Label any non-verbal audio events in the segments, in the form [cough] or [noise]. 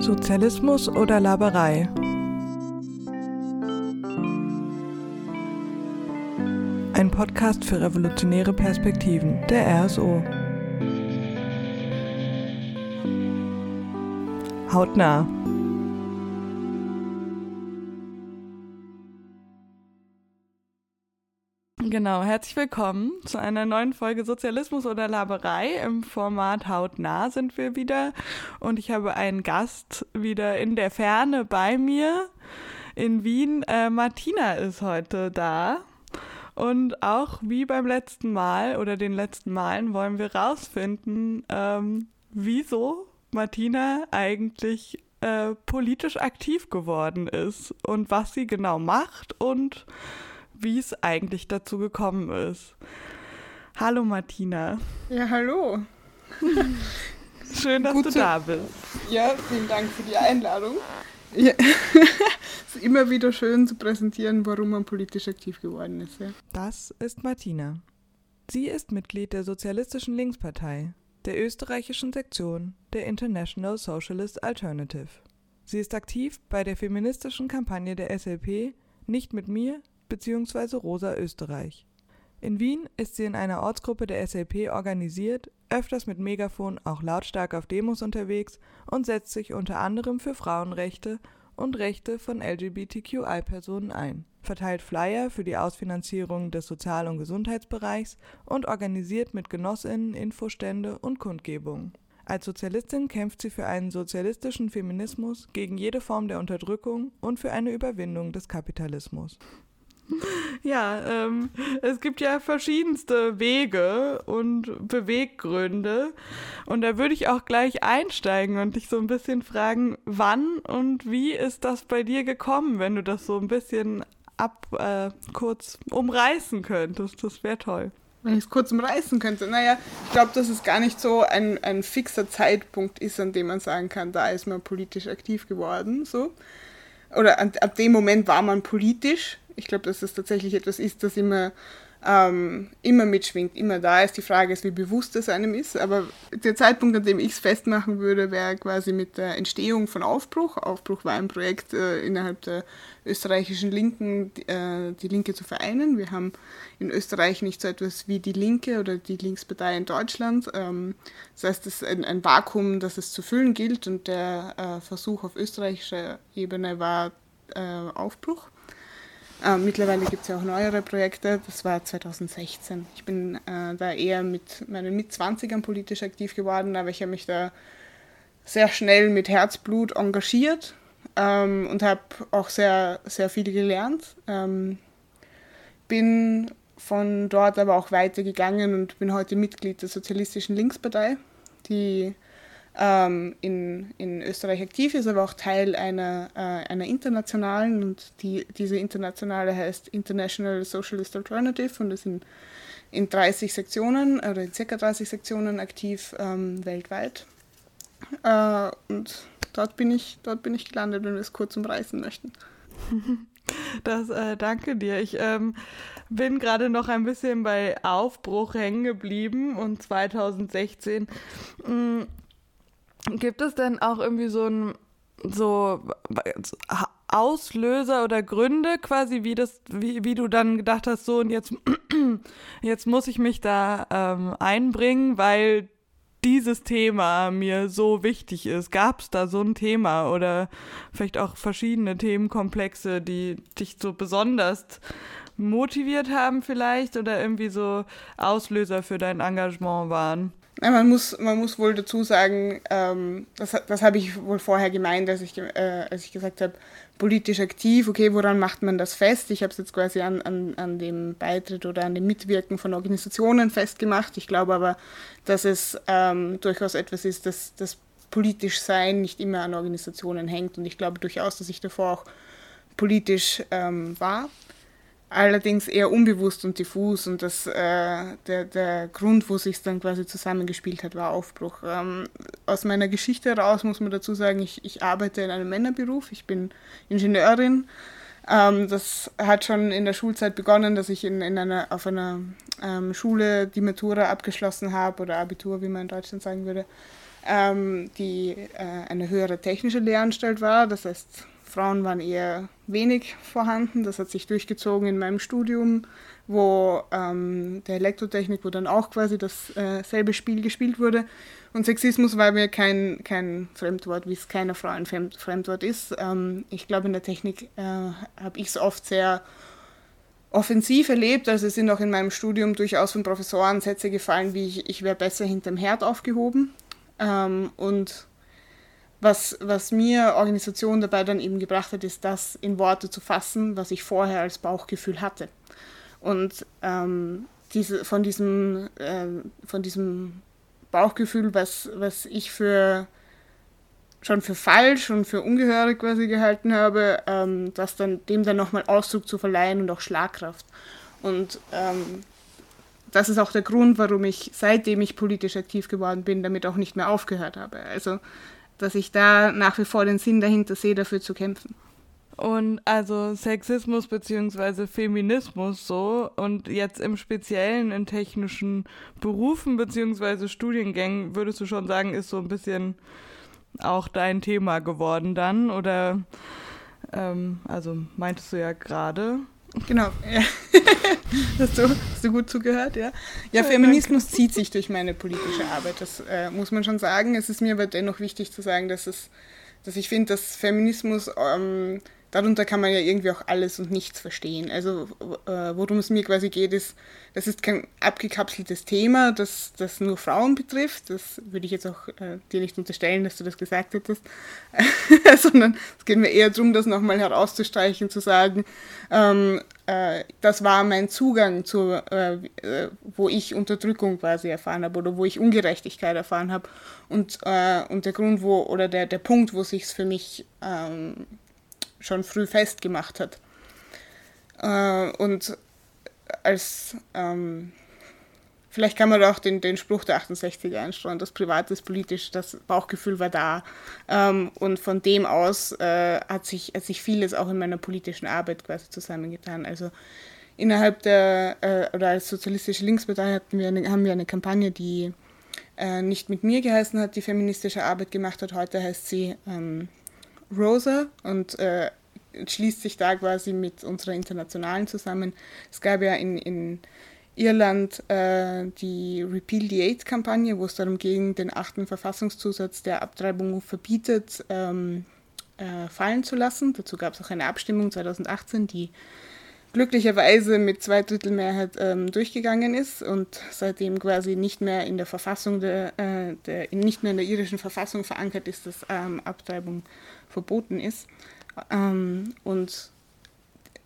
Sozialismus oder Laberei? Ein Podcast für revolutionäre Perspektiven, der RSO. Hautnah. Genau, herzlich willkommen zu einer neuen Folge Sozialismus oder Laberei. Im Format Hautnah sind wir wieder und ich habe einen Gast wieder in der Ferne bei mir in Wien. Äh, Martina ist heute da. Und auch wie beim letzten Mal oder den letzten Malen wollen wir rausfinden, ähm, wieso Martina eigentlich äh, politisch aktiv geworden ist und was sie genau macht und wie es eigentlich dazu gekommen ist. Hallo Martina. Ja, hallo. [laughs] Schön, dass Gute. du da bist. Ja, vielen Dank für die Einladung. Ja. [laughs] es ist immer wieder schön zu präsentieren, warum man politisch aktiv geworden ist. Ja. Das ist Martina. Sie ist Mitglied der Sozialistischen Linkspartei, der österreichischen Sektion der International Socialist Alternative. Sie ist aktiv bei der feministischen Kampagne der SLP Nicht mit mir, bzw. Rosa Österreich. In Wien ist sie in einer Ortsgruppe der SLP organisiert, öfters mit Megafon auch lautstark auf Demos unterwegs und setzt sich unter anderem für Frauenrechte und Rechte von LGBTQI-Personen ein, verteilt Flyer für die Ausfinanzierung des Sozial- und Gesundheitsbereichs und organisiert mit Genossinnen Infostände und Kundgebungen. Als Sozialistin kämpft sie für einen sozialistischen Feminismus gegen jede Form der Unterdrückung und für eine Überwindung des Kapitalismus. [laughs] Ja, ähm, es gibt ja verschiedenste Wege und Beweggründe. Und da würde ich auch gleich einsteigen und dich so ein bisschen fragen, wann und wie ist das bei dir gekommen, wenn du das so ein bisschen ab äh, kurz umreißen könntest. Das wäre toll. Wenn ich es kurz umreißen könnte. Naja, ich glaube, dass es gar nicht so ein, ein fixer Zeitpunkt ist, an dem man sagen kann, da ist man politisch aktiv geworden. So. Oder an, ab dem Moment war man politisch ich glaube, dass das tatsächlich etwas ist, das immer, ähm, immer mitschwingt, immer da ist. Die Frage ist, wie bewusst es einem ist. Aber der Zeitpunkt, an dem ich es festmachen würde, wäre quasi mit der Entstehung von Aufbruch. Aufbruch war ein Projekt äh, innerhalb der österreichischen Linken, die, äh, die Linke zu vereinen. Wir haben in Österreich nicht so etwas wie die Linke oder die Linkspartei in Deutschland. Ähm, das heißt, es ist ein, ein, Vakuum, das es zu füllen gilt. Und der äh, Versuch auf österreichischer Ebene war äh, Aufbruch. Äh, mittlerweile gibt es ja auch neuere Projekte. Das war 2016. Ich bin äh, da eher mit meinen Mitzwanzigern politisch aktiv geworden, aber ich habe mich da sehr schnell mit Herzblut engagiert ähm, und habe auch sehr, sehr viel gelernt. Ähm, bin von dort aber auch weitergegangen und bin heute Mitglied der Sozialistischen Linkspartei, die ähm, in, in Österreich aktiv ist, aber auch Teil einer, äh, einer internationalen und die, diese internationale heißt International Socialist Alternative und ist in, in 30 Sektionen oder in ca. 30 Sektionen aktiv ähm, weltweit. Äh, und dort bin, ich, dort bin ich gelandet, wenn wir es kurz umreißen möchten. [laughs] Das äh, danke dir. Ich ähm, bin gerade noch ein bisschen bei Aufbruch hängen geblieben und 2016 mh, mm, Gibt es denn auch irgendwie so ein so Auslöser oder Gründe quasi, wie das, wie, wie du dann gedacht hast, so und jetzt, [clears throat] jetzt muss ich mich da ähm, einbringen, weil dieses Thema mir so wichtig ist. Gab es da so ein Thema oder vielleicht auch verschiedene Themenkomplexe, die dich so besonders motiviert haben vielleicht oder irgendwie so Auslöser für dein Engagement waren? Man, muss, man muss wohl dazu sagen, ähm, das, das habe ich wohl vorher gemeint, als ich, äh, als ich gesagt habe, politisch aktiv, okay, woran macht man das fest? Ich habe es jetzt quasi an, an, an dem Beitritt oder an dem Mitwirken von Organisationen festgemacht. Ich glaube aber, dass es ähm, durchaus etwas ist, dass das politisch Sein nicht immer an Organisationen hängt. Und ich glaube durchaus, dass ich davor auch politisch ähm, war allerdings eher unbewusst und diffus und das, äh, der, der Grund, wo sich dann quasi zusammengespielt hat, war Aufbruch. Ähm, aus meiner Geschichte heraus muss man dazu sagen, ich, ich arbeite in einem Männerberuf, ich bin Ingenieurin Ähm, das hat schon in der Schulzeit begonnen, dass ich in, in einer, auf einer ähm, Schule die Matura abgeschlossen habe oder Abitur, wie man in Deutschland sagen würde, ähm, die äh, eine höhere technische Lehranstalt war. Das heißt, Frauen waren eher wenig vorhanden. Das hat sich durchgezogen in meinem Studium, wo ähm, der Elektrotechnik, wo dann auch quasi dasselbe äh, Spiel gespielt wurde. Und Sexismus war mir kein, kein Fremdwort, wie es keiner Frau ein Fremdwort ist. Ähm, ich glaube, in der Technik äh, habe ich es oft sehr offensiv erlebt. Also es sind auch in meinem Studium durchaus von Professoren Sätze gefallen, wie ich, ich wäre besser hinterm Herd aufgehoben. Ähm, und was, was mir Organisation dabei dann eben gebracht hat, ist das in Worte zu fassen, was ich vorher als Bauchgefühl hatte. Und ähm, diese, von, diesem, äh, von diesem Bauchgefühl, was, was ich für schon für falsch und für ungehörig quasi gehalten habe, ähm, das dann, dem dann nochmal Ausdruck zu verleihen und auch Schlagkraft. Und ähm, das ist auch der Grund, warum ich, seitdem ich politisch aktiv geworden bin, damit auch nicht mehr aufgehört habe. Also, dass ich da nach wie vor den Sinn dahinter sehe, dafür zu kämpfen. Und also Sexismus beziehungsweise Feminismus so und jetzt im Speziellen in technischen Berufen beziehungsweise Studiengängen würdest du schon sagen, ist so ein bisschen auch dein Thema geworden dann oder ähm, also meintest du ja gerade. Genau, [laughs] ja. hast, du, hast du gut zugehört, ja. Ja, Feminismus zieht sich durch meine politische Arbeit, das äh, muss man schon sagen. Es ist mir aber dennoch wichtig zu sagen, dass es, dass ich finde, dass Feminismus ähm, darunter kann man ja irgendwie auch alles und nichts verstehen. Also äh, worum es mir quasi geht, ist, das ist kein abgekapseltes Thema, das, das nur Frauen betrifft. Das würde ich jetzt auch äh, dir nicht unterstellen, dass du das gesagt hättest, [laughs] sondern es geht mir eher darum, das nochmal herauszustreichen, zu sagen, ähm, äh, das war mein Zugang zu, äh, äh, wo ich Unterdrückung quasi erfahren habe oder wo ich Ungerechtigkeit erfahren habe und, äh, und der Grund, wo oder der, der Punkt, wo sich es für mich ähm, schon früh festgemacht hat. Äh, und als, ähm, vielleicht kann man auch den, den Spruch der 68 einstreuen, das Privat ist politisch, das Bauchgefühl war da. Ähm, und von dem aus äh, hat, sich, hat sich vieles auch in meiner politischen Arbeit quasi zusammengetan. Also innerhalb der, äh, oder als Sozialistische Linkspartei hatten wir eine, haben wir eine Kampagne, die äh, nicht mit mir geheißen hat, die feministische Arbeit gemacht hat. Heute heißt sie ähm, Rosa und äh, schließt sich da quasi mit unserer Internationalen zusammen. Es gab ja in, in Irland äh, die Repeal the Aid-Kampagne, wo es darum ging, den achten Verfassungszusatz, der Abtreibung verbietet, ähm, äh, fallen zu lassen. Dazu gab es auch eine Abstimmung 2018, die glücklicherweise mit zwei Drittel Mehrheit ähm, durchgegangen ist und seitdem quasi nicht mehr in der Verfassung der, äh, der nicht mehr in der irischen Verfassung verankert ist, dass ähm, Abtreibung verboten ist. Ähm, und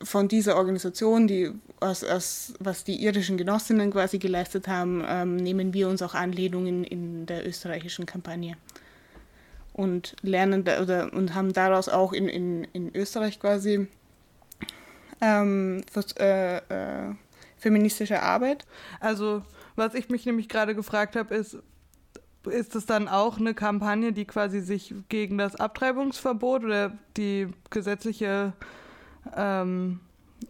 von dieser Organisation, die aus, aus, was die irischen Genossinnen quasi geleistet haben, ähm, nehmen wir uns auch Anlehnung in, der österreichischen Kampagne und lernen da, oder und haben daraus auch in, in, in Österreich quasi ähm, was, äh, äh, feministische Arbeit. Also was ich mich nämlich gerade gefragt habe, ist, ist es dann auch eine Kampagne, die quasi sich gegen das Abtreibungsverbot oder die gesetzliche, ähm,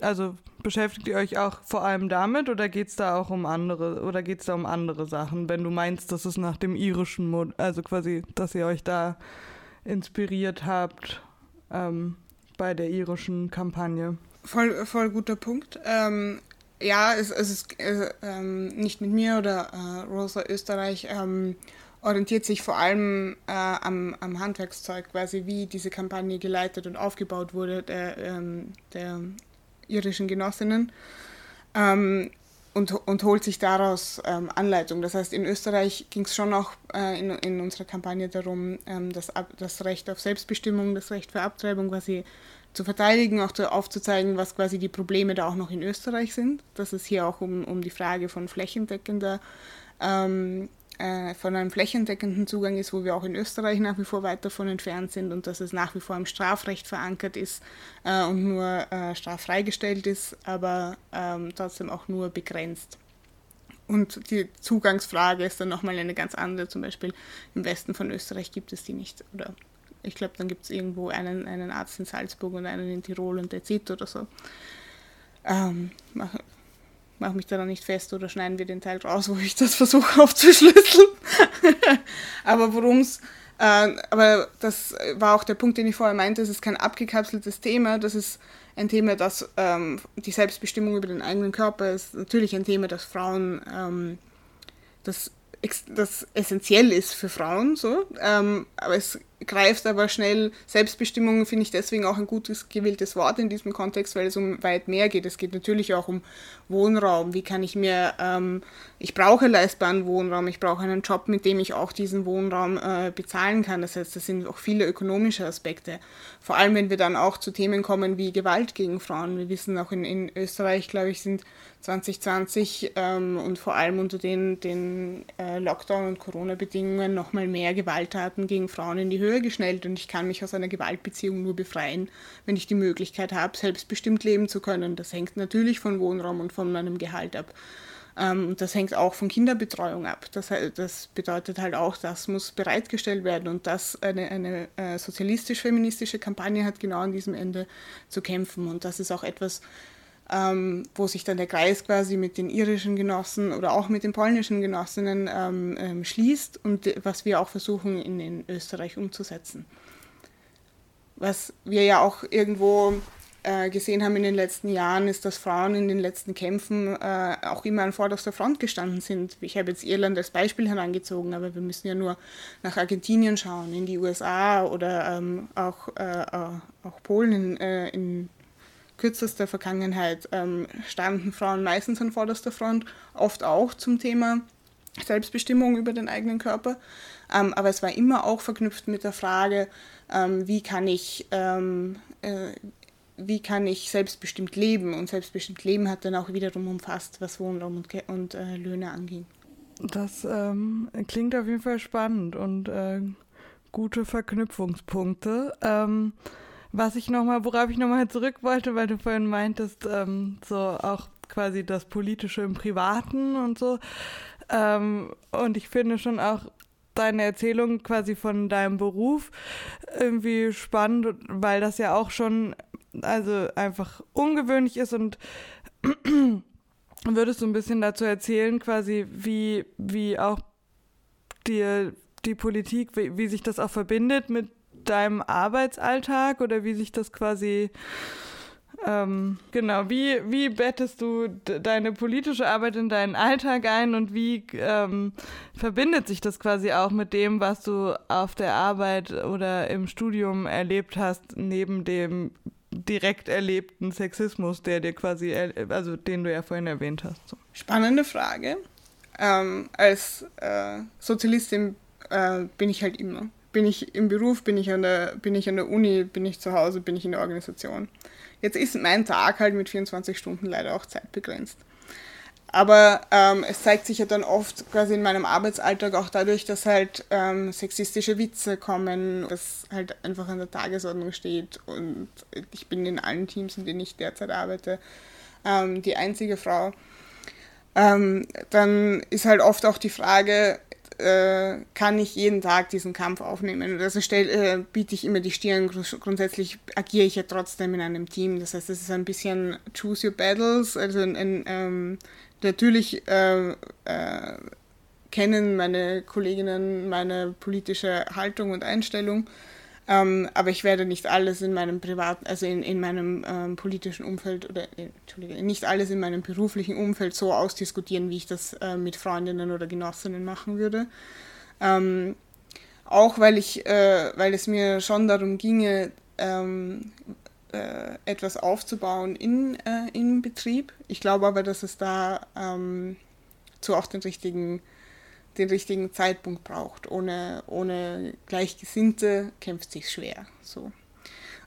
also beschäftigt ihr euch auch vor allem damit oder geht es da auch um andere oder geht es da um andere Sachen, wenn du meinst, dass es nach dem irischen Mod also quasi, dass ihr euch da inspiriert habt ähm, bei der irischen Kampagne? Voll, voll guter Punkt. Ähm, ja, es, es ist äh, ähm, nicht mit mir oder äh, Rosa Österreich ähm, orientiert sich vor allem äh, am, am, Handwerkszeug, quasi wie diese Kampagne geleitet und aufgebaut wurde der, ähm, der irischen Genossinnen ähm, und, und holt sich daraus ähm, Anleitung. Das heißt, in Österreich ging es schon auch äh, in, in unserer Kampagne darum, das, das Recht auf Selbstbestimmung, das Recht für Abtreibung quasi zu verteidigen, auch zu, aufzuzeigen, was quasi die Probleme da auch noch in Österreich sind. Dass es hier auch um, um die Frage von flächendeckender ähm, äh, von einem flächendeckenden Zugang ist, wo wir auch in Österreich nach wie vor weit davon entfernt sind und dass es nach wie vor im Strafrecht verankert ist äh, und nur äh, straffreigestellt ist, aber ähm, trotzdem auch nur begrenzt. Und die Zugangsfrage ist dann nochmal eine ganz andere. Zum Beispiel im Westen von Österreich gibt es die nicht oder Ich glaube, dann gibt es irgendwo einen, einen Arzt in Salzburg und einen in Tirol und der zieht oder so. Ähm, mache mach mich da noch nicht fest oder schneiden wir den Teil raus, wo ich das versuche [laughs] aufzuschlüsseln. [laughs] aber worum es, äh, aber das war auch der Punkt, den ich vorher meinte, es ist kein abgekapseltes Thema, das ist ein Thema, das ähm, die Selbstbestimmung über den eigenen Körper ist natürlich ein Thema, das Frauen, ähm, das, das essentiell ist für Frauen, so, ähm, aber es greift aber schnell. Selbstbestimmung finde ich deswegen auch ein gutes gewähltes Wort in diesem Kontext, weil es um weit mehr geht. Es geht natürlich auch um Wohnraum. Wie kann ich mir, ähm, ich brauche leistbaren Wohnraum, ich brauche einen Job, mit dem ich auch diesen Wohnraum äh, bezahlen kann. Das heißt, das sind auch viele ökonomische Aspekte. Vor allem, wenn wir dann auch zu Themen kommen wie Gewalt gegen Frauen. Wir wissen auch in, in Österreich, glaube ich, sind 2020 ähm, und vor allem unter den, den äh, Lockdown- und Corona-Bedingungen nochmal mehr Gewalttaten gegen Frauen in die Höhe geschnellt und ich kann mich aus einer Gewaltbeziehung nur befreien, wenn ich die Möglichkeit habe, selbstbestimmt leben zu können. Das hängt natürlich von Wohnraum und von meinem Gehalt ab. Ähm, das hängt auch von Kinderbetreuung ab. Das, das, bedeutet halt auch, das muss bereitgestellt werden und das eine, eine äh, sozialistisch-feministische Kampagne hat genau an diesem Ende zu kämpfen. Und das ist auch etwas, ähm, wo sich dann der Kreis quasi mit den irischen Genossen oder auch mit den polnischen Genossinnen ähm, ähm, schließt und was wir auch versuchen in, in, Österreich umzusetzen. Was wir ja auch irgendwo äh, gesehen haben in den letzten Jahren, ist, dass Frauen in den letzten Kämpfen äh, auch immer an vorderster Front gestanden sind. Ich habe jetzt Irland als Beispiel herangezogen, aber wir müssen ja nur nach Argentinien schauen, in die USA oder ähm, auch, äh, auch Polen äh, in kürzester Vergangenheit ähm, standen Frauen meistens an vorderster Front, oft auch zum Thema Selbstbestimmung über den eigenen Körper. Ähm, aber es war immer auch verknüpft mit der Frage, ähm, wie kann ich ähm, äh, wie kann ich selbstbestimmt leben? Und selbstbestimmt leben hat dann auch wiederum umfasst, was Wohnraum und, und äh, Löhne anging. Das ähm, klingt auf jeden Fall spannend und äh, gute Verknüpfungspunkte. Was ich nochmal, worauf ich nochmal zurück wollte, weil du vorhin meintest, ähm, so auch quasi das Politische im Privaten und so. Ähm, und ich finde schon auch deine Erzählung quasi von deinem Beruf irgendwie spannend, weil das ja auch schon also einfach ungewöhnlich ist und [clears throat] würdest du ein bisschen dazu erzählen, quasi wie, wie auch dir die Politik, wie, wie sich das auch verbindet mit deinem Arbeitsalltag oder wie sich das quasi ähm, genau, wie, wie bettest du deine politische Arbeit in deinen Alltag ein und wie ähm, verbindet sich das quasi auch mit dem, was du auf der Arbeit oder im Studium erlebt hast, neben dem direkt erlebten Sexismus, der dir quasi, also den du ja vorhin erwähnt hast. So. Spannende Frage. Ähm, als äh, Sozialistin äh, bin ich halt immer bin ich im Beruf, bin ich, an der, bin ich an der Uni, bin ich zu Hause, bin ich in der Organisation. Jetzt ist mein Tag halt mit 24 Stunden leider auch zeitbegrenzt. Aber ähm, es zeigt sich ja dann oft quasi in meinem Arbeitsalltag auch dadurch, dass halt ähm, sexistische Witze kommen, das halt einfach an der Tagesordnung steht. Und ich bin in allen Teams, in denen ich derzeit arbeite, ähm, die einzige Frau. Ähm, dann ist halt oft auch die Frage, äh, kann ich jeden Tag diesen Kampf aufnehmen. Also stell, äh, biete ich immer die Stirn. Grundsätzlich agiere ich ja trotzdem in einem Team. Das heißt, es ist ein bisschen Choose Your Battles. Also ein, ein, ähm, natürlich äh, äh kennen meine Kolleginnen meine politische Haltung und Einstellung. Ähm, aber ich werde nicht alles in meinem privaten, also in, in meinem ähm, politischen Umfeld oder äh, nicht alles in meinem beruflichen Umfeld so ausdiskutieren, wie ich das äh, mit Freundinnen oder Genossinnen machen würde. Ähm, auch weil ich, äh, weil es mir schon darum ginge, ähm, äh, etwas aufzubauen in, äh, im Betrieb. Ich glaube aber, dass es da ähm, zu auch den richtigen den richtigen Zeitpunkt braucht. Ohne, ohne Gleichgesinnte kämpft sich schwer. So.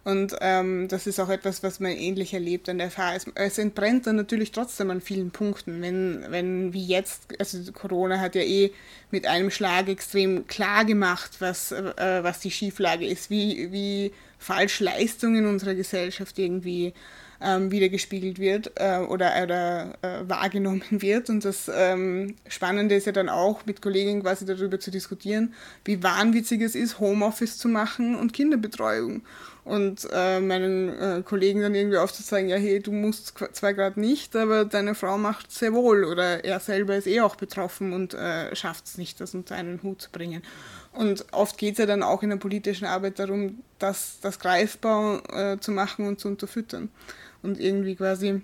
Und ähm, das ist auch etwas, was man ähnlich erlebt an der FH. Es, es entbrennt dann natürlich trotzdem an vielen Punkten. Wenn, wenn wie jetzt, also Corona hat ja eh mit einem Schlag extrem klar gemacht, was, äh, was die Schieflage ist, wie, wie Falschleistung in unserer Gesellschaft irgendwie ähm, wiedergespiegelt wird äh, oder, oder äh, wahrgenommen [laughs] wird. Und das ähm, Spannende ist ja dann auch, mit Kolleginnen quasi darüber zu diskutieren, wie wahnwitzig es ist, Homeoffice zu machen und Kinderbetreuung. Und äh, meinen äh, Kollegen dann irgendwie aufzuzeigen, ja, hey, du musst zwar gerade nicht, aber deine Frau macht sehr wohl oder er selber ist eh auch betroffen und äh, schafft es nicht, das unter einen Hut zu bringen. Und oft geht es ja dann auch in der politischen Arbeit darum, das, das greifbar äh, zu machen und zu unterfüttern und irgendwie quasi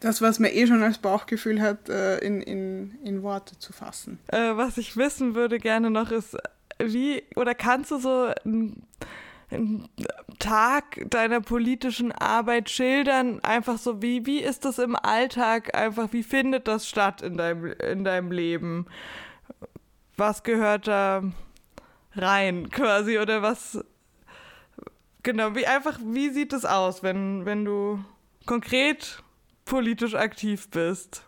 das, was man eh schon als Bauchgefühl hat, äh, in, in, in Worte zu fassen. Äh, was ich wissen würde gerne noch ist, wie oder kannst du so einen, Tag deiner politischen Arbeit schildern? Einfach so, wie, wie ist das im Alltag? Einfach, wie findet das statt in deinem, in deinem Leben? Was gehört da rein quasi oder was genau wie einfach wie sieht es aus wenn wenn du konkret politisch aktiv bist?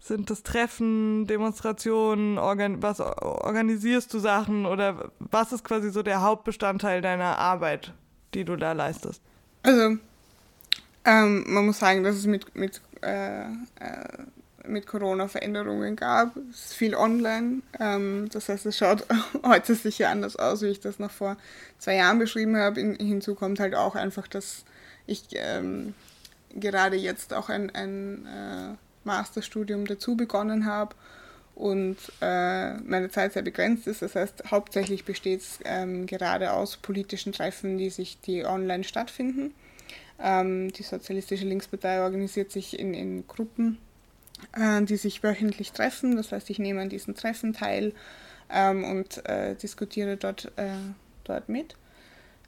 Sind das Treffen, Demonstrationen, organ was organisierst du Sachen oder was ist quasi so der Hauptbestandteil deiner Arbeit, die du da leistest? Also, ähm, man muss sagen, dass es mit, mit, äh, äh, mit Corona Veränderungen gab. Es ist viel online. Ähm, das heißt, es schaut [laughs] heute sicher anders aus, wie ich das noch vor zwei Jahren beschrieben habe. In, hinzu kommt halt auch einfach, dass ich ähm, gerade jetzt auch ein, ein äh, Masterstudium dazu begonnen habe und äh, meine Zeit sehr begrenzt ist. Das heißt, hauptsächlich besteht es ähm, gerade aus politischen Treffen, die sich, die online stattfinden. Ähm, die Sozialistische Linkspartei organisiert sich in, in Gruppen, äh, die sich wöchentlich treffen. Das heißt, ich nehme an diesen Treffen teil ähm, und äh, diskutiere dort, äh, dort mit.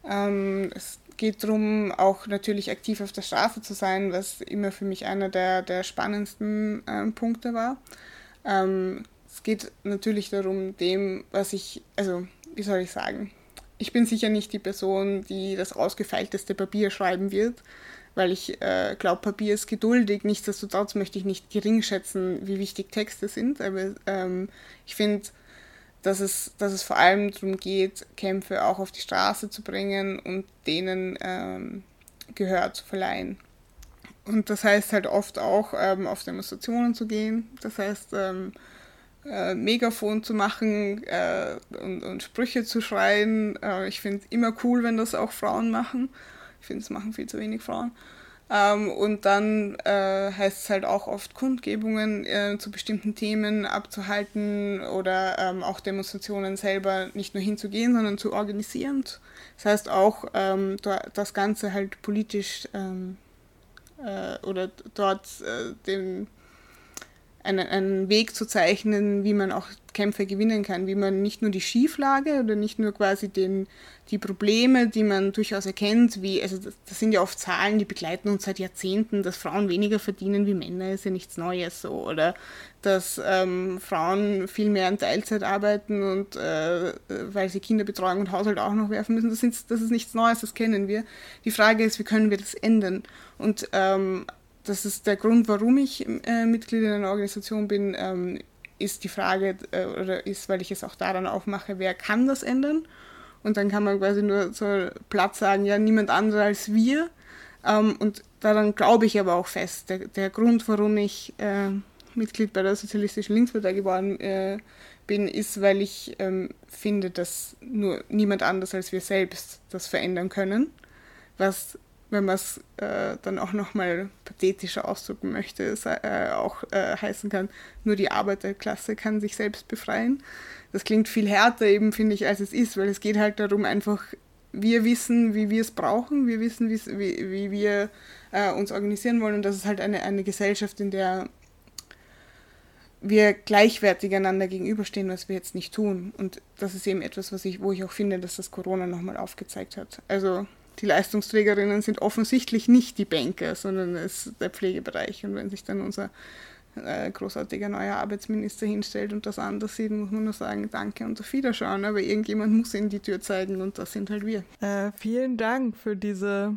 Ähm, es geht darum, auch natürlich aktiv auf der Straße zu sein, was immer für mich einer der, der spannendsten ähm, Punkte war. Ähm, es geht natürlich darum, dem, was ich, also wie soll ich sagen, ich bin sicher nicht die Person, die das ausgefeilteste Papier schreiben wird, weil ich äh, glaube, Papier ist geduldig. Nichtsdestotrotz möchte ich nicht gering schätzen, wie wichtig Texte sind, aber ähm, ich finde, dass es, dass es vor allem darum geht, Kämpfe auch auf die Straße zu bringen und denen ähm, Gehör zu verleihen. Und das heißt halt oft auch, ähm, auf Demonstrationen zu gehen. Das heißt, ähm, äh, Megafon zu machen äh, und, und, Sprüche zu schreien. Äh, ich finde es immer cool, wenn das auch Frauen machen. Ich finde, es machen viel zu wenig Frauen. Ähm, und dann äh, heißt es halt auch oft Kundgebungen äh, zu bestimmten Themen abzuhalten oder ähm, auch Demonstrationen selber nicht nur hinzugehen, sondern zu organisieren. Das heißt auch, ähm, das Ganze halt politisch ähm, äh, oder dort äh, den einen, einen Weg zu zeichnen, wie man auch Kämpfe gewinnen kann, wie man nicht nur die Schieflage oder nicht nur quasi den, die Probleme, die man durchaus erkennt, wie, also das, das, sind ja oft Zahlen, die begleiten uns seit Jahrzehnten, dass Frauen weniger verdienen wie Männer, ist ja nichts Neues so, oder dass ähm, Frauen viel mehr in Teilzeit arbeiten und äh, weil sie Kinderbetreuung und Haushalt auch noch werfen müssen, das, sind, das ist nichts Neues, das kennen wir. Die Frage ist, wie können wir das ändern? Und ähm, das ist der Grund, warum ich äh, Mitglied in einer Organisation bin, ähm, ist die Frage, äh, oder ist, weil ich es auch daran aufmache, wer kann das ändern? Und dann kann man quasi nur so platt sagen, ja, niemand anderer als wir. Ähm, und daran glaube ich aber auch fest. Der, der Grund, warum ich äh, Mitglied bei der Sozialistischen Linkspartei geworden äh, bin, ist, weil ich ähm, finde, dass nur niemand anders als wir selbst das verändern können. Was wenn man es äh, dann auch nochmal pathetischer ausdrücken möchte, äh, auch äh, heißen kann, nur die Arbeiterklasse kann sich selbst befreien. Das klingt viel härter eben, finde ich, als es ist, weil es geht halt darum, einfach, wir wissen, wie wir es brauchen, wir wissen, wie, wie wir äh, uns organisieren wollen und das ist halt eine, eine Gesellschaft, in der wir gleichwertig einander gegenüberstehen, was wir jetzt nicht tun. Und das ist eben etwas, was ich, wo ich auch finde, dass das Corona nochmal aufgezeigt hat. Also die Leistungsträgerinnen sind offensichtlich nicht die Banker, sondern es ist der Pflegebereich. Und wenn sich dann unser äh, großartiger neuer Arbeitsminister hinstellt und das anders sieht, muss man nur sagen, danke und auf Wiederschauen. Aber irgendjemand muss in die Tür zeigen und das sind halt wir. Äh, vielen Dank für diese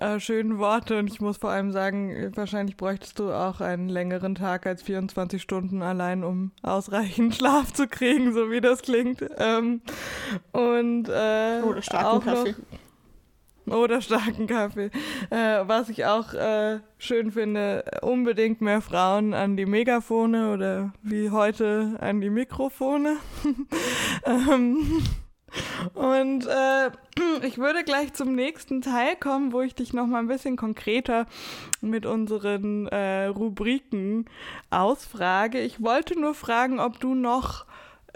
äh, schönen Worte und ich muss vor allem sagen, wahrscheinlich bräuchtest du auch einen längeren Tag als 24 Stunden allein, um ausreichend [laughs] Schlaf zu kriegen, so wie das klingt. Ähm, und äh, Oder starken Kaffee. Noch, Oder starken Kaffee. Äh, was ich auch äh, schön finde, unbedingt mehr Frauen an die Megafone oder wie heute an die Mikrofone. [laughs] ähm, und äh, ich würde gleich zum nächsten Teil kommen, wo ich dich noch mal ein bisschen konkreter mit unseren äh, Rubriken ausfrage. Ich wollte nur fragen, ob du noch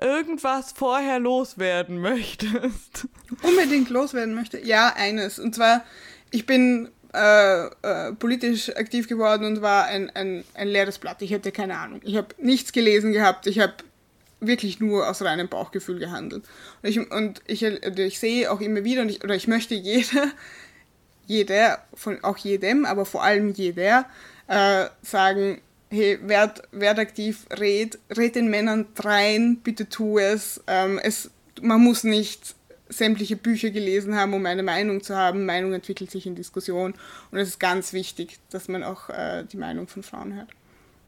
irgendwas vorher loswerden möchtest. Unbedingt loswerden möchte? Ja, eines. Und zwar, ich bin äh, äh, politisch aktiv geworden und war ein, ein, ein leeres Blatt. Ich hätte keine Ahnung. Ich habe nichts gelesen gehabt. Ich habe wirklich nur aus reinem Bauchgefühl gehandelt. Und ich, und ich, ich sehe auch immer wieder, ich, oder ich möchte jeder, jeder, von, auch jedem, aber vor allem jeder, äh, sagen, hey, werd, werd aktiv, red, red den Männern rein, bitte tu es. Ähm, es. Man muss nicht sämtliche Bücher gelesen haben, um eine Meinung zu haben. Meinung entwickelt sich in Diskussion und es ist ganz wichtig, dass man auch äh, die Meinung von Frauen hört.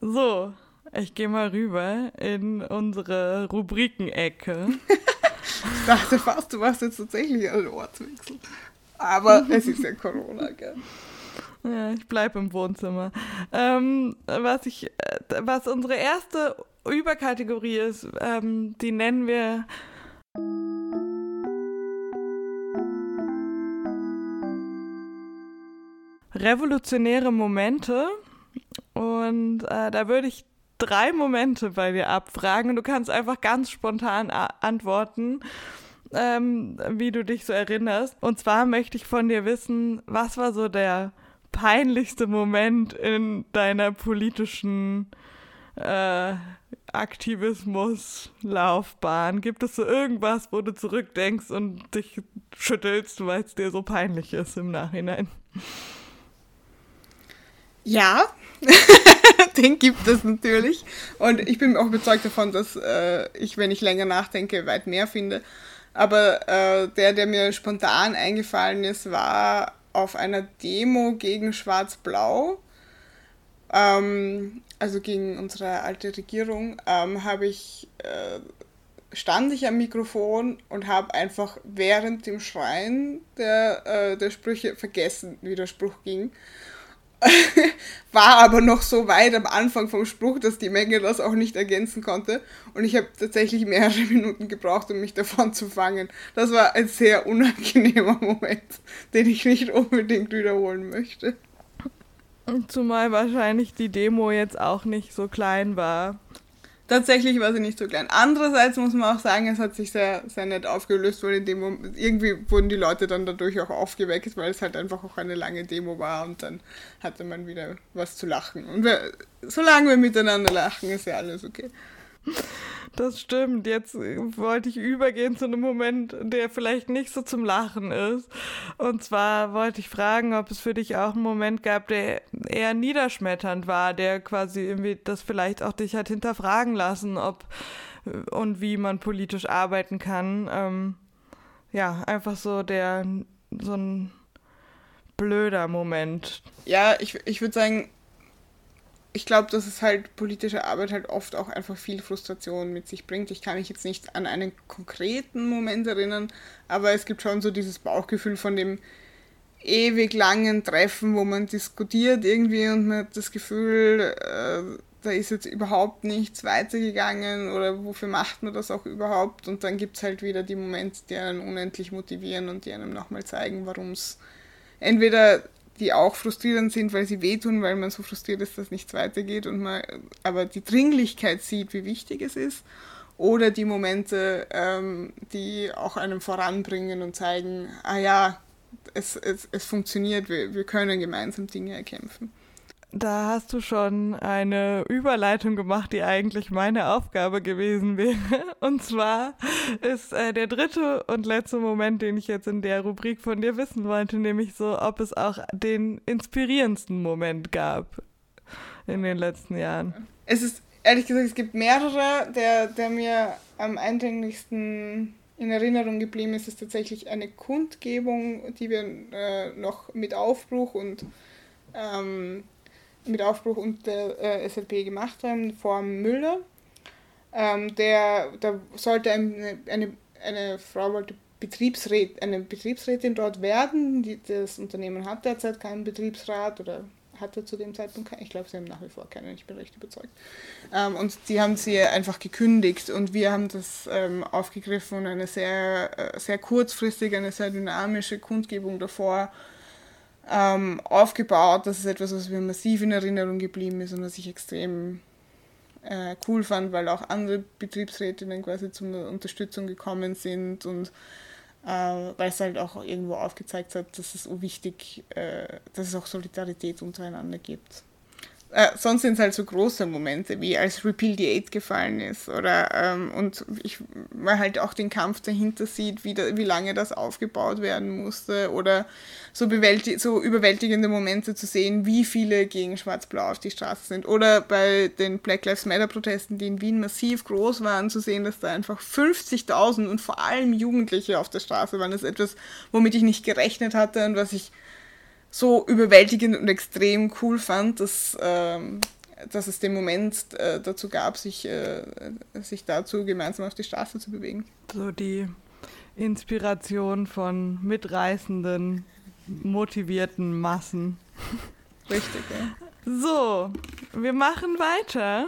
So, ich gehe mal rüber in unsere Rubrikenecke. ich dachte fast, du machst jetzt tatsächlich einen Ortswechsel. Aber es ist ja Corona, gell? Ja, ich bleibe im Wohnzimmer. Ähm, was, ich, äh, was unsere erste Überkategorie ist, ähm, die nennen wir revolutionäre Momente. Und äh, da würde ich drei Momente bei dir abfragen. Du kannst einfach ganz spontan antworten, ähm, wie du dich so erinnerst. Und zwar möchte ich von dir wissen, was war so der peinlichste Moment in deiner politischen äh, Aktivismus-Laufbahn? Gibt es so irgendwas, wo du zurückdenkst und dich schüttelst, weil es dir so peinlich ist im Nachhinein? Ja, [laughs] den gibt es natürlich. Und ich bin auch überzeugt davon, dass äh, ich, wenn ich länger nachdenke, weit mehr finde. Aber äh, der, der mir spontan eingefallen ist, war auf einer Demo gegen Schwarz-Blau, ähm, also gegen unsere alte Regierung, ähm, habe ich, äh, stand ich am Mikrofon und habe einfach während dem Schreien der, äh, der Sprüche vergessen, wie der Spruch ging. [laughs] war aber noch so weit am Anfang vom Spruch, dass die Menge das auch nicht ergänzen konnte. Und ich habe tatsächlich mehrere [laughs] Minuten gebraucht, um mich davon zu fangen. Das war ein sehr unangenehmer [laughs] Moment, den ich nicht unbedingt wiederholen möchte. Zumal wahrscheinlich die Demo jetzt auch nicht so klein war. Tatsächlich war sie nicht so klein. Andererseits muss man auch sagen, es hat sich sehr, sehr nett aufgelöst, weil in dem Moment, irgendwie wurden die Leute dann dadurch auch aufgeweckt, weil es halt einfach auch eine lange Demo war und dann hatte man wieder was zu lachen. Und wir, solange wir miteinander lachen, ist ja alles okay. Das stimmt. Jetzt wollte ich übergehen zu einem Moment, der vielleicht nicht so zum Lachen ist. Und zwar wollte ich fragen, ob es für dich auch einen Moment gab, der eher niederschmetternd war, der quasi irgendwie das vielleicht auch dich hat hinterfragen lassen, ob und wie man politisch arbeiten kann. Ähm, ja, einfach so der so ein blöder Moment. Ja, ich, ich würde sagen, ich glaube, dass es halt politische Arbeit halt oft auch einfach viel Frustration mit sich bringt. Ich kann mich jetzt nicht an einen konkreten Moment erinnern, aber es gibt schon so dieses Bauchgefühl von dem ewig langen Treffen, wo man diskutiert irgendwie und man hat das Gefühl, äh, da ist jetzt überhaupt nichts weitergegangen oder wofür macht man das auch überhaupt? Und dann gibt es halt wieder die Momente, die einen unendlich motivieren und die einem nochmal zeigen, warum es entweder die auch frustrierend sind, weil sie wehtun, weil man so frustriert ist, dass nichts weitergeht und man aber die Dringlichkeit sieht, wie wichtig es ist. Oder die Momente, ähm, die auch einem voranbringen und zeigen, ah ja, es, es, es funktioniert, wir, wir können gemeinsam Dinge erkämpfen. Da hast du schon eine Überleitung gemacht, die eigentlich meine Aufgabe gewesen wäre. [laughs] Und zwar ist äh, der dritte und letzte Moment, den ich jetzt in der Rubrik von dir wissen wollte, nämlich so, ob es auch den inspirierendsten Moment gab in den letzten Jahren. Es ist, ehrlich gesagt, es gibt mehrere. Der, der mir am eindringlichsten in Erinnerung geblieben ist, ist tatsächlich eine Kundgebung, die wir äh, noch mit Aufbruch und ähm, mit Aufbruch und der äh, SLP gemacht haben, vor Müller. Ähm, der, da sollte eine, eine, eine Frau wollte Betriebsrät, eine Betriebsrätin dort werden. Die, das Unternehmen hat derzeit keinen Betriebsrat oder hatte zu dem Zeitpunkt keinen. Ich glaube, sie haben nach wie vor keinen, ich bin recht überzeugt. Ähm, und die haben sie einfach gekündigt und wir haben das ähm, aufgegriffen und eine sehr, äh, sehr kurzfristige, eine sehr dynamische Kundgebung davor ähm, aufgebaut. Das ist etwas, was mir massiv in Erinnerung geblieben ist und was ich extrem äh, cool fand, weil auch andere Betriebsrätinnen quasi zur Unterstützung gekommen sind und äh, weil es halt auch irgendwo aufgezeigt hat, dass es so wichtig, äh, dass es auch Solidarität untereinander gibt. Äh, sonst sind es halt so große Momente, wie als Repeal the Aid gefallen ist. Oder, ähm, und ich, man halt auch den Kampf dahinter sieht, wie, da, wie lange das aufgebaut werden musste. Oder so, bewältig so überwältigende Momente zu sehen, wie viele gegen Schwarz-Blau auf die Straße sind. Oder bei den Black Lives Matter-Protesten, die in Wien massiv groß waren, zu sehen, dass da einfach 50.000 und vor allem Jugendliche auf der Straße waren. Das ist etwas, womit ich nicht gerechnet hatte und was ich so überwältigend und extrem cool fand, dass, ähm, dass es den Moment äh, dazu gab, sich, äh, sich dazu gemeinsam auf die Straße zu bewegen. So die Inspiration von mitreißenden, motivierten Massen. Richtig, ja. So, wir machen weiter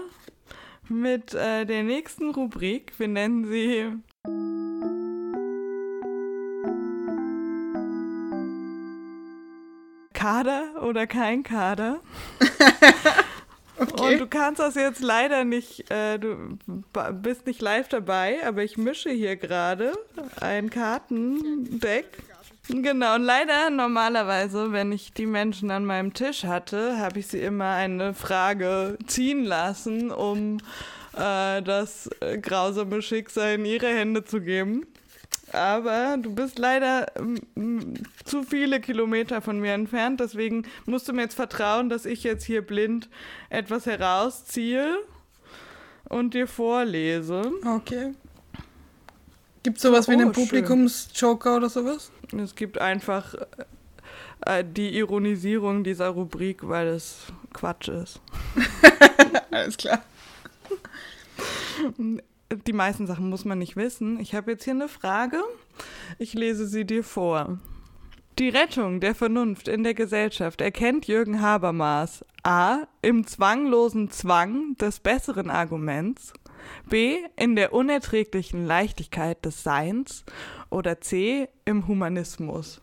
mit äh, der nächsten Rubrik. Wir nennen sie Kader oder kein Kader. [laughs] okay. Und du kannst das jetzt leider nicht, äh, du bist nicht live dabei, aber ich mische hier gerade ein Kartendeck. Genau, und leider normalerweise, wenn ich die Menschen an meinem Tisch hatte, habe ich sie immer eine Frage ziehen lassen, um äh, das äh, grausame Schicksal in ihre Hände zu geben aber du bist leider ähm, zu viele Kilometer von mir entfernt. Deswegen musst du mir jetzt vertrauen, dass ich jetzt hier blind etwas herausziehe und dir vorlese. Okay. Gibt es sowas oh, wie einen Publikumsjoker oder sowas? Es gibt einfach äh, die Ironisierung dieser Rubrik, weil es Quatsch ist. [laughs] Alles klar [laughs] die meisten Sachen muss man nicht wissen. Ich habe jetzt hier eine Frage. Ich lese sie dir vor. Die Rettung der Vernunft in der Gesellschaft erkennt Jürgen Habermas a. im zwanglosen Zwang des besseren Arguments, b. in der unerträglichen Leichtigkeit des Seins oder c. im Humanismus.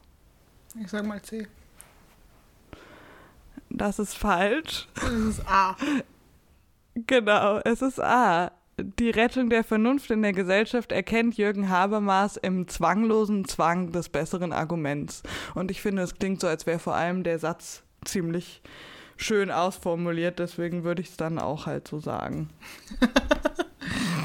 Ich sag mal c. Das ist falsch. Das ist a. Genau, es ist a die Rettung der Vernunft in der Gesellschaft erkennt Jürgen Habermas im zwanglosen Zwang des besseren Arguments. Und ich finde, es klingt so, als wäre vor allem der Satz ziemlich schön ausformuliert, deswegen würde ich es dann auch halt so sagen. [laughs]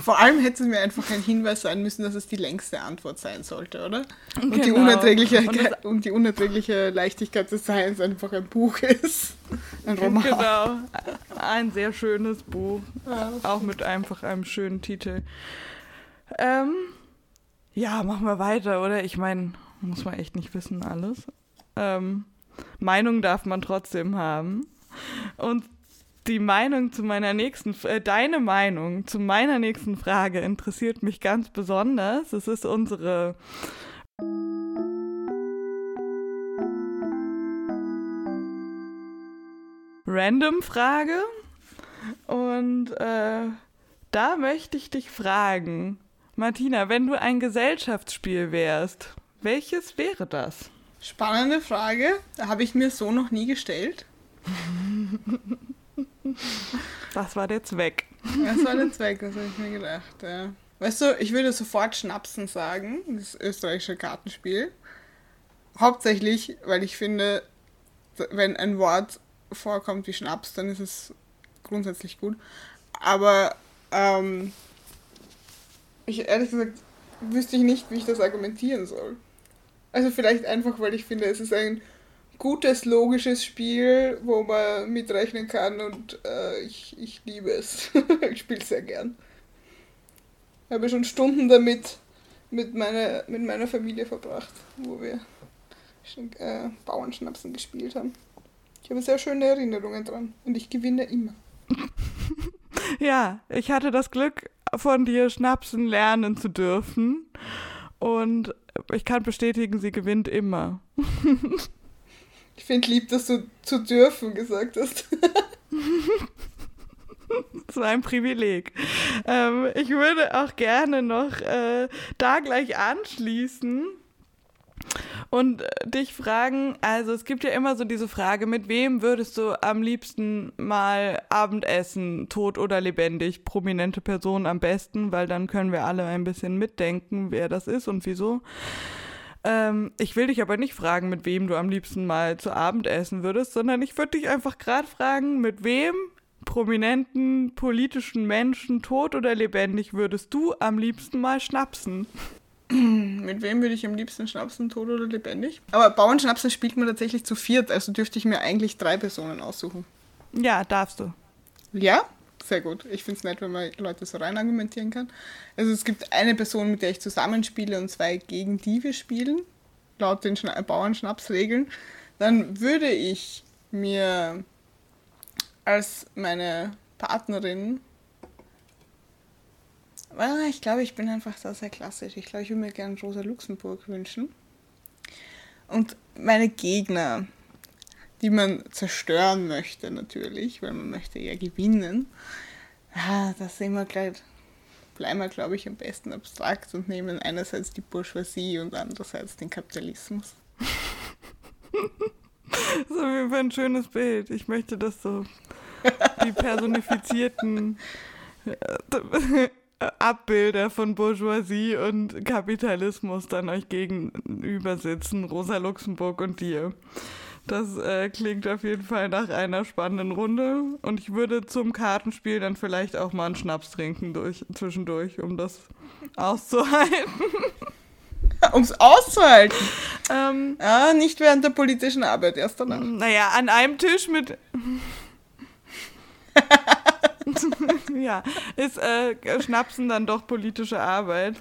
Vor allem hätte es mir einfach ein Hinweis sein müssen, dass es die längste Antwort sein sollte, oder? Und, genau. die, unerträgliche, und, und, die unerträgliche Leichtigkeit des Seins einfach ein Buch ist. Ein Roman. Genau. [laughs] Ein sehr schönes Buch. Ja, auch mit einfach einem schönen Titel. Ähm, ja, machen wir weiter, oder? Ich meine, muss man echt nicht wissen alles. Ähm, Meinung darf man trotzdem haben. Und die Meinung zu meiner nächsten, äh, deine Meinung zu meiner nächsten Frage interessiert mich ganz besonders. Es ist unsere Random-Frage. Und äh, da möchte ich dich fragen, Martina, wenn du ein Gesellschaftsspiel wärst, welches wäre das? Spannende Frage, habe ich mir so noch nie gestellt. Das war der Zweck. Das war der Zweck, das habe ich mir gedacht, ja. Weißt du, ich würde sofort Schnapsen sagen, das österreichische Kartenspiel. Hauptsächlich, weil ich finde, wenn ein Wort vorkommt wie Schnaps, dann ist es grundsätzlich gut. Aber ähm, ich ehrlich gesagt wüsste ich nicht, wie ich das argumentieren soll. Also vielleicht einfach, weil ich finde, es ist ein gutes, logisches Spiel, wo man mitrechnen kann und äh, ich, ich liebe es. [laughs] ich spiele es sehr gern. Ich habe schon Stunden damit mit meiner, mit meiner Familie verbracht, wo wir äh, Bauernschnapsen gespielt haben. Ich habe sehr schöne Erinnerungen dran und ich gewinne immer. [laughs] ja, ich hatte das Glück, von dir Schnapsen lernen zu dürfen. und ich kann bestätigen, sie gewinnt immer. [laughs] ich finde lieb, dass du zu dürfen gesagt hast. [laughs] Das war ein Privileg. Ähm, ich würde auch gerne noch äh, da gleich anschließen und äh, dich fragen, also es gibt ja immer so diese Frage, mit wem würdest du am liebsten mal Abendessen, tot oder lebendig, prominente Person am besten, weil dann können wir alle ein bisschen mitdenken, wer das ist und wieso. Ähm, ich will dich aber nicht fragen, mit wem du am liebsten mal zu Abend essen würdest, sondern ich würde dich einfach gerade fragen, mit wem prominenten politischen Menschen, tot oder lebendig, würdest du am liebsten mal schnapsen? Mit wem würde ich am liebsten schnapsen, tot oder lebendig? Aber Bauernschnapsen spielt man tatsächlich zu viert, also dürfte ich mir eigentlich drei Personen aussuchen. Ja, darfst du. Ja? Sehr gut. Ich finde es nett, wenn man Leute so rein argumentieren kann. Also es gibt eine Person, mit der ich zusammenspiele und zwei gegen die wir spielen, laut den Schna Bauernschnapsregeln. Dann würde ich mir als meine Partnerin ich glaube, ich bin einfach da sehr klassisch. Ich glaube, ich würde mir gerne Rosa Luxemburg wünschen. Und meine Gegner, die man zerstören möchte natürlich, weil man möchte ja gewinnen, ah, das sehen wir gleich, bleiben wir, glaube ich, am besten abstrakt und nehmen einerseits die Bourgeoisie und andererseits den Kapitalismus. [laughs] Das ist auf jeden Fall ein schönes Bild. Ich möchte das so, die [laughs] personifizierten Abbilder von Bourgeoisie und Kapitalismus dann euch gegenüber sitzen, Rosa Luxemburg und dir. Das äh, klingt auf jeden Fall nach einer spannenden Runde. Und ich würde zum Kartenspiel dann vielleicht auch mal einen Schnaps trinken durch, zwischendurch, um das auszuhalten. [laughs] um es auszuhalten? Ähm, ja, nicht während der politischen Arbeit, erst danach. Naja, an einem Tisch mit. [laughs] [laughs] ja, ist äh, Schnapsen dann doch politische Arbeit.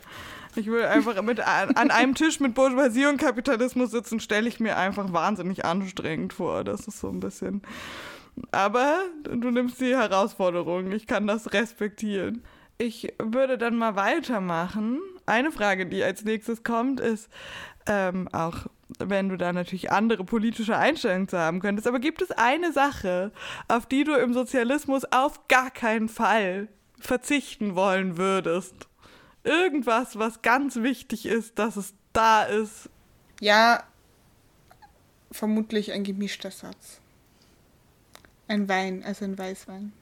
Ich will einfach mit an einem Tisch mit Bourgeoisie und Kapitalismus sitzen, stelle ich mir einfach wahnsinnig anstrengend vor. Das ist so ein bisschen. Aber du nimmst die Herausforderung. Ich kann das respektieren. Ich würde dann mal weitermachen. Eine Frage, die als nächstes kommt, ist ähm, auch wenn du da natürlich andere politische Einstellungen zu haben könntest. Aber gibt es eine Sache, auf die du im Sozialismus auf gar keinen Fall verzichten wollen würdest? Irgendwas, was ganz wichtig ist, dass es da ist? Ja, vermutlich ein gemischter Satz. Ein Wein, also ein Weißwein.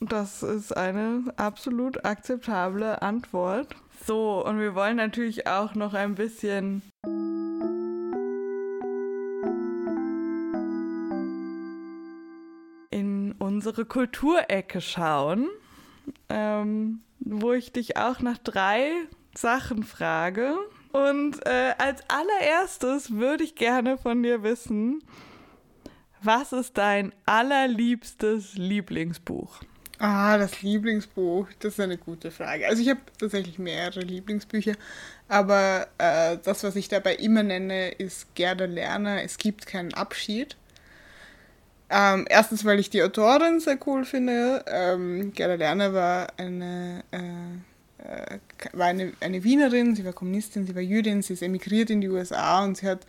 Das ist eine absolut akzeptable Antwort. So, und wir wollen natürlich auch noch ein bisschen unsere Kulturecke schauen, ähm, wo ich dich auch nach drei Sachen frage. Und äh, als allererstes würde ich gerne von dir wissen, was ist dein allerliebstes Lieblingsbuch? Ah, das Lieblingsbuch, das ist eine gute Frage. Also ich habe tatsächlich mehrere Lieblingsbücher, aber äh, das, was ich dabei immer nenne, ist Gerda Lerner, Es gibt keinen Abschied. Ähm, erstens, weil ich die Autorin sehr cool finde. Ähm, Gerda Lerner war eine, äh, äh, war eine, eine Wienerin, sie war Kommunistin, sie war Jüdin, sie ist emigriert in die USA und sie hat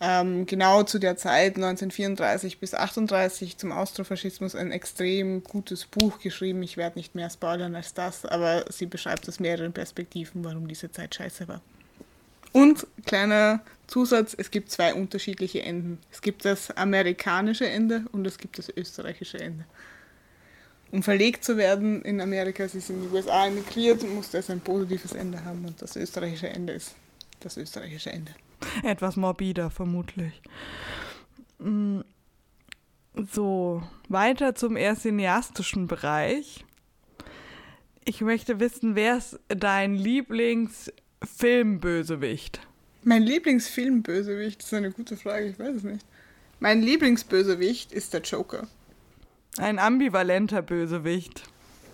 ähm, genau zu der Zeit 1934 bis 1938 zum Austrofaschismus ein extrem gutes Buch geschrieben. Ich werde nicht mehr spoilern als das, aber sie beschreibt aus mehreren Perspektiven, warum diese Zeit scheiße war. Und kleiner Zusatz, es gibt zwei unterschiedliche Enden. Es gibt das amerikanische Ende und es gibt das österreichische Ende. Um verlegt zu werden in Amerika, sie ist in die USA emigriert, musste es ein positives Ende haben und das österreichische Ende ist das österreichische Ende. Etwas morbider, vermutlich. Mm, so, weiter zum eher cineastischen Bereich. Ich möchte wissen, wer ist dein Lieblingsfilmbösewicht? Mein Lieblingsfilmbösewicht ist eine gute Frage, ich weiß es nicht. Mein Lieblingsbösewicht ist der Joker. Ein ambivalenter Bösewicht.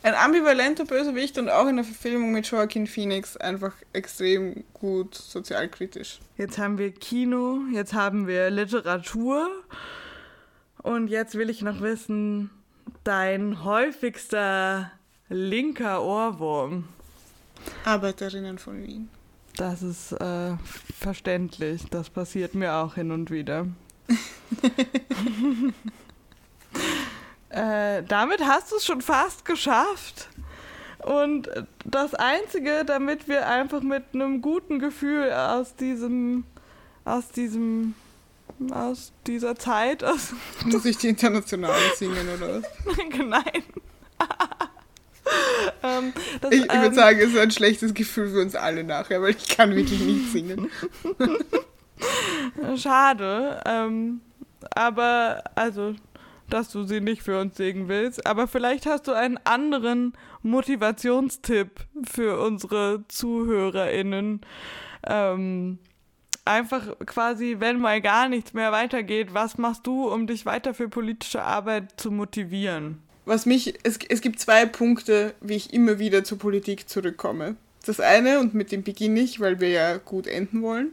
Ein ambivalenter Bösewicht und auch in der Verfilmung mit Joaquin Phoenix einfach extrem gut sozialkritisch. Jetzt haben wir Kino, jetzt haben wir Literatur und jetzt will ich noch wissen, dein häufigster linker Ohrwurm. Arbeiterinnen von Wien. Das ist äh, verständlich. Das passiert mir auch hin und wieder. [laughs] äh, damit hast du es schon fast geschafft. Und das Einzige, damit wir einfach mit einem guten Gefühl aus diesem, aus diesem, aus dieser Zeit, aus Muss ich die internationale singen oder was? [laughs] Nein. [laughs] ähm, das, Ich, ich würde ähm, sagen, es ist ein schlechtes Gefühl für uns alle nachher, weil ich kann wirklich nicht [laughs] singen. [laughs] Schade. Ähm, aber, also, dass du sie nicht für uns singen willst. Aber vielleicht hast du einen anderen Motivationstipp für unsere ZuhörerInnen. Ähm, einfach quasi, wenn mal gar nichts mehr weitergeht, was machst du, um dich weiter für politische Arbeit zu motivieren? Was mich, es, es gibt zwei Punkte, wie ich immer wieder zur Politik zurückkomme. Das eine, und mit dem beginne ich, weil wir ja gut enden wollen,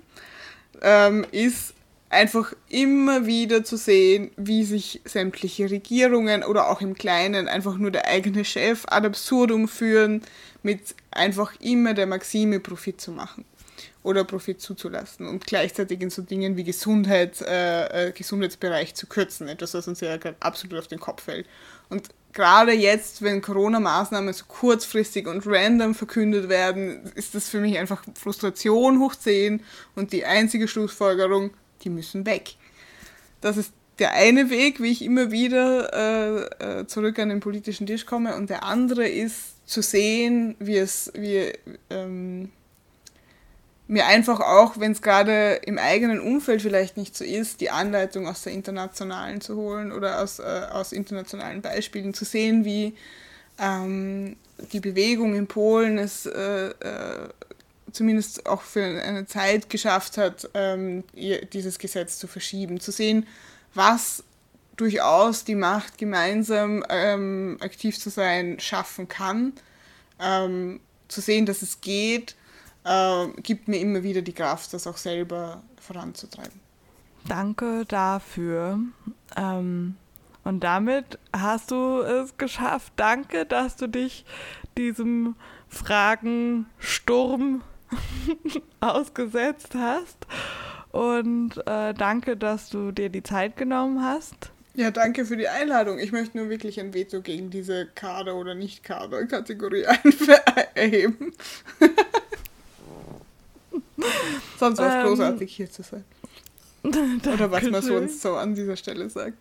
ähm, ist einfach immer wieder zu sehen, wie sich sämtliche Regierungen oder auch im Kleinen einfach nur der eigene Chef ad absurdum führen, mit einfach immer der Maxime Profit zu machen oder Profit zuzulassen und gleichzeitig in so Dingen wie Gesundheit, äh, äh, Gesundheitsbereich zu kürzen, etwas, was uns ja gerade absolut auf den Kopf fällt. Und gerade jetzt, wenn Corona-Maßnahmen so kurzfristig und random verkündet werden, ist das für mich einfach Frustration hoch 10 und die einzige Schlussfolgerung, die müssen weg. Das ist der eine Weg, wie ich immer wieder äh, äh, zurück an den politischen Tisch komme und der andere ist zu sehen, wie es, wie, ähm, mir einfach auch, wenn es gerade im eigenen Umfeld vielleicht nicht so ist, die Anleitung aus der internationalen zu holen oder aus, äh, aus internationalen Beispielen zu sehen, wie ähm, die Bewegung in Polen es äh, äh, zumindest auch für eine Zeit geschafft hat, ähm, dieses Gesetz zu verschieben, zu sehen, was durchaus die Macht, gemeinsam ähm, aktiv zu sein, schaffen kann, ähm, zu sehen, dass es geht äh, gibt mir immer wieder die Kraft, das auch selber voranzutreiben. Danke dafür. Ähm, und damit hast du es geschafft. Danke, dass du dich diesem Fragensturm [laughs] ausgesetzt hast. Und äh, danke, dass du dir die Zeit genommen hast. Ja, danke für die Einladung. Ich möchte nur wirklich ein Veto gegen diese Kader- oder Nicht-Kader-Kategorie [laughs] erheben. [laughs] Sonst war es Ähm, großartig, hier zu sein. [laughs] Oder was man sonst so an dieser Stelle sagt.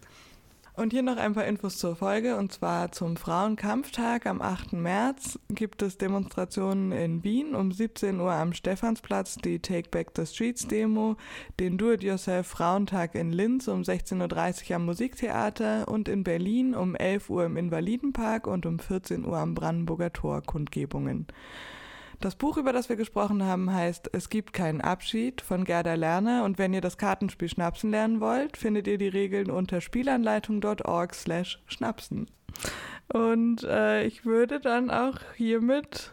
Und hier noch ein paar Infos zur Folge. Und zwar zum Frauenkampftag am 8. März gibt es Demonstrationen in Wien um 17 Uhr am Stephansplatz, die Take Back the Streets Demo, den Do-It-Yourself Frauentag in Linz um 16.30 Uhr am Musiktheater und in Berlin um 11 Uhr im Invalidenpark und um 14 Uhr am Brandenburger Tor Kundgebungen. Das Buch, über das wir gesprochen haben, heißt Es gibt keinen Abschied von Gerda Lerner und wenn ihr das Kartenspiel Schnapsen lernen wollt, findet ihr die Regeln unter spielanleitung.org slash schnapsen. Und äh, ich würde dann auch hiermit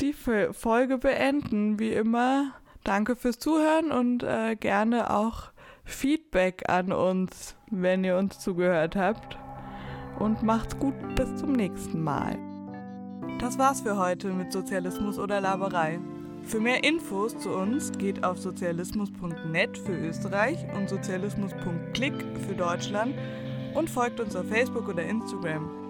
die Fo- Folge beenden. Wie immer, danke fürs Zuhören und äh, gerne auch Feedback an uns, wenn ihr uns zugehört habt. Und macht's gut, bis zum nächsten Mal. Das war's für heute mit Sozialismus oder Laberei. Für mehr Infos zu uns geht auf sozialismus.net für Österreich und sozialismus.click für Deutschland und folgt uns auf Facebook oder Instagram.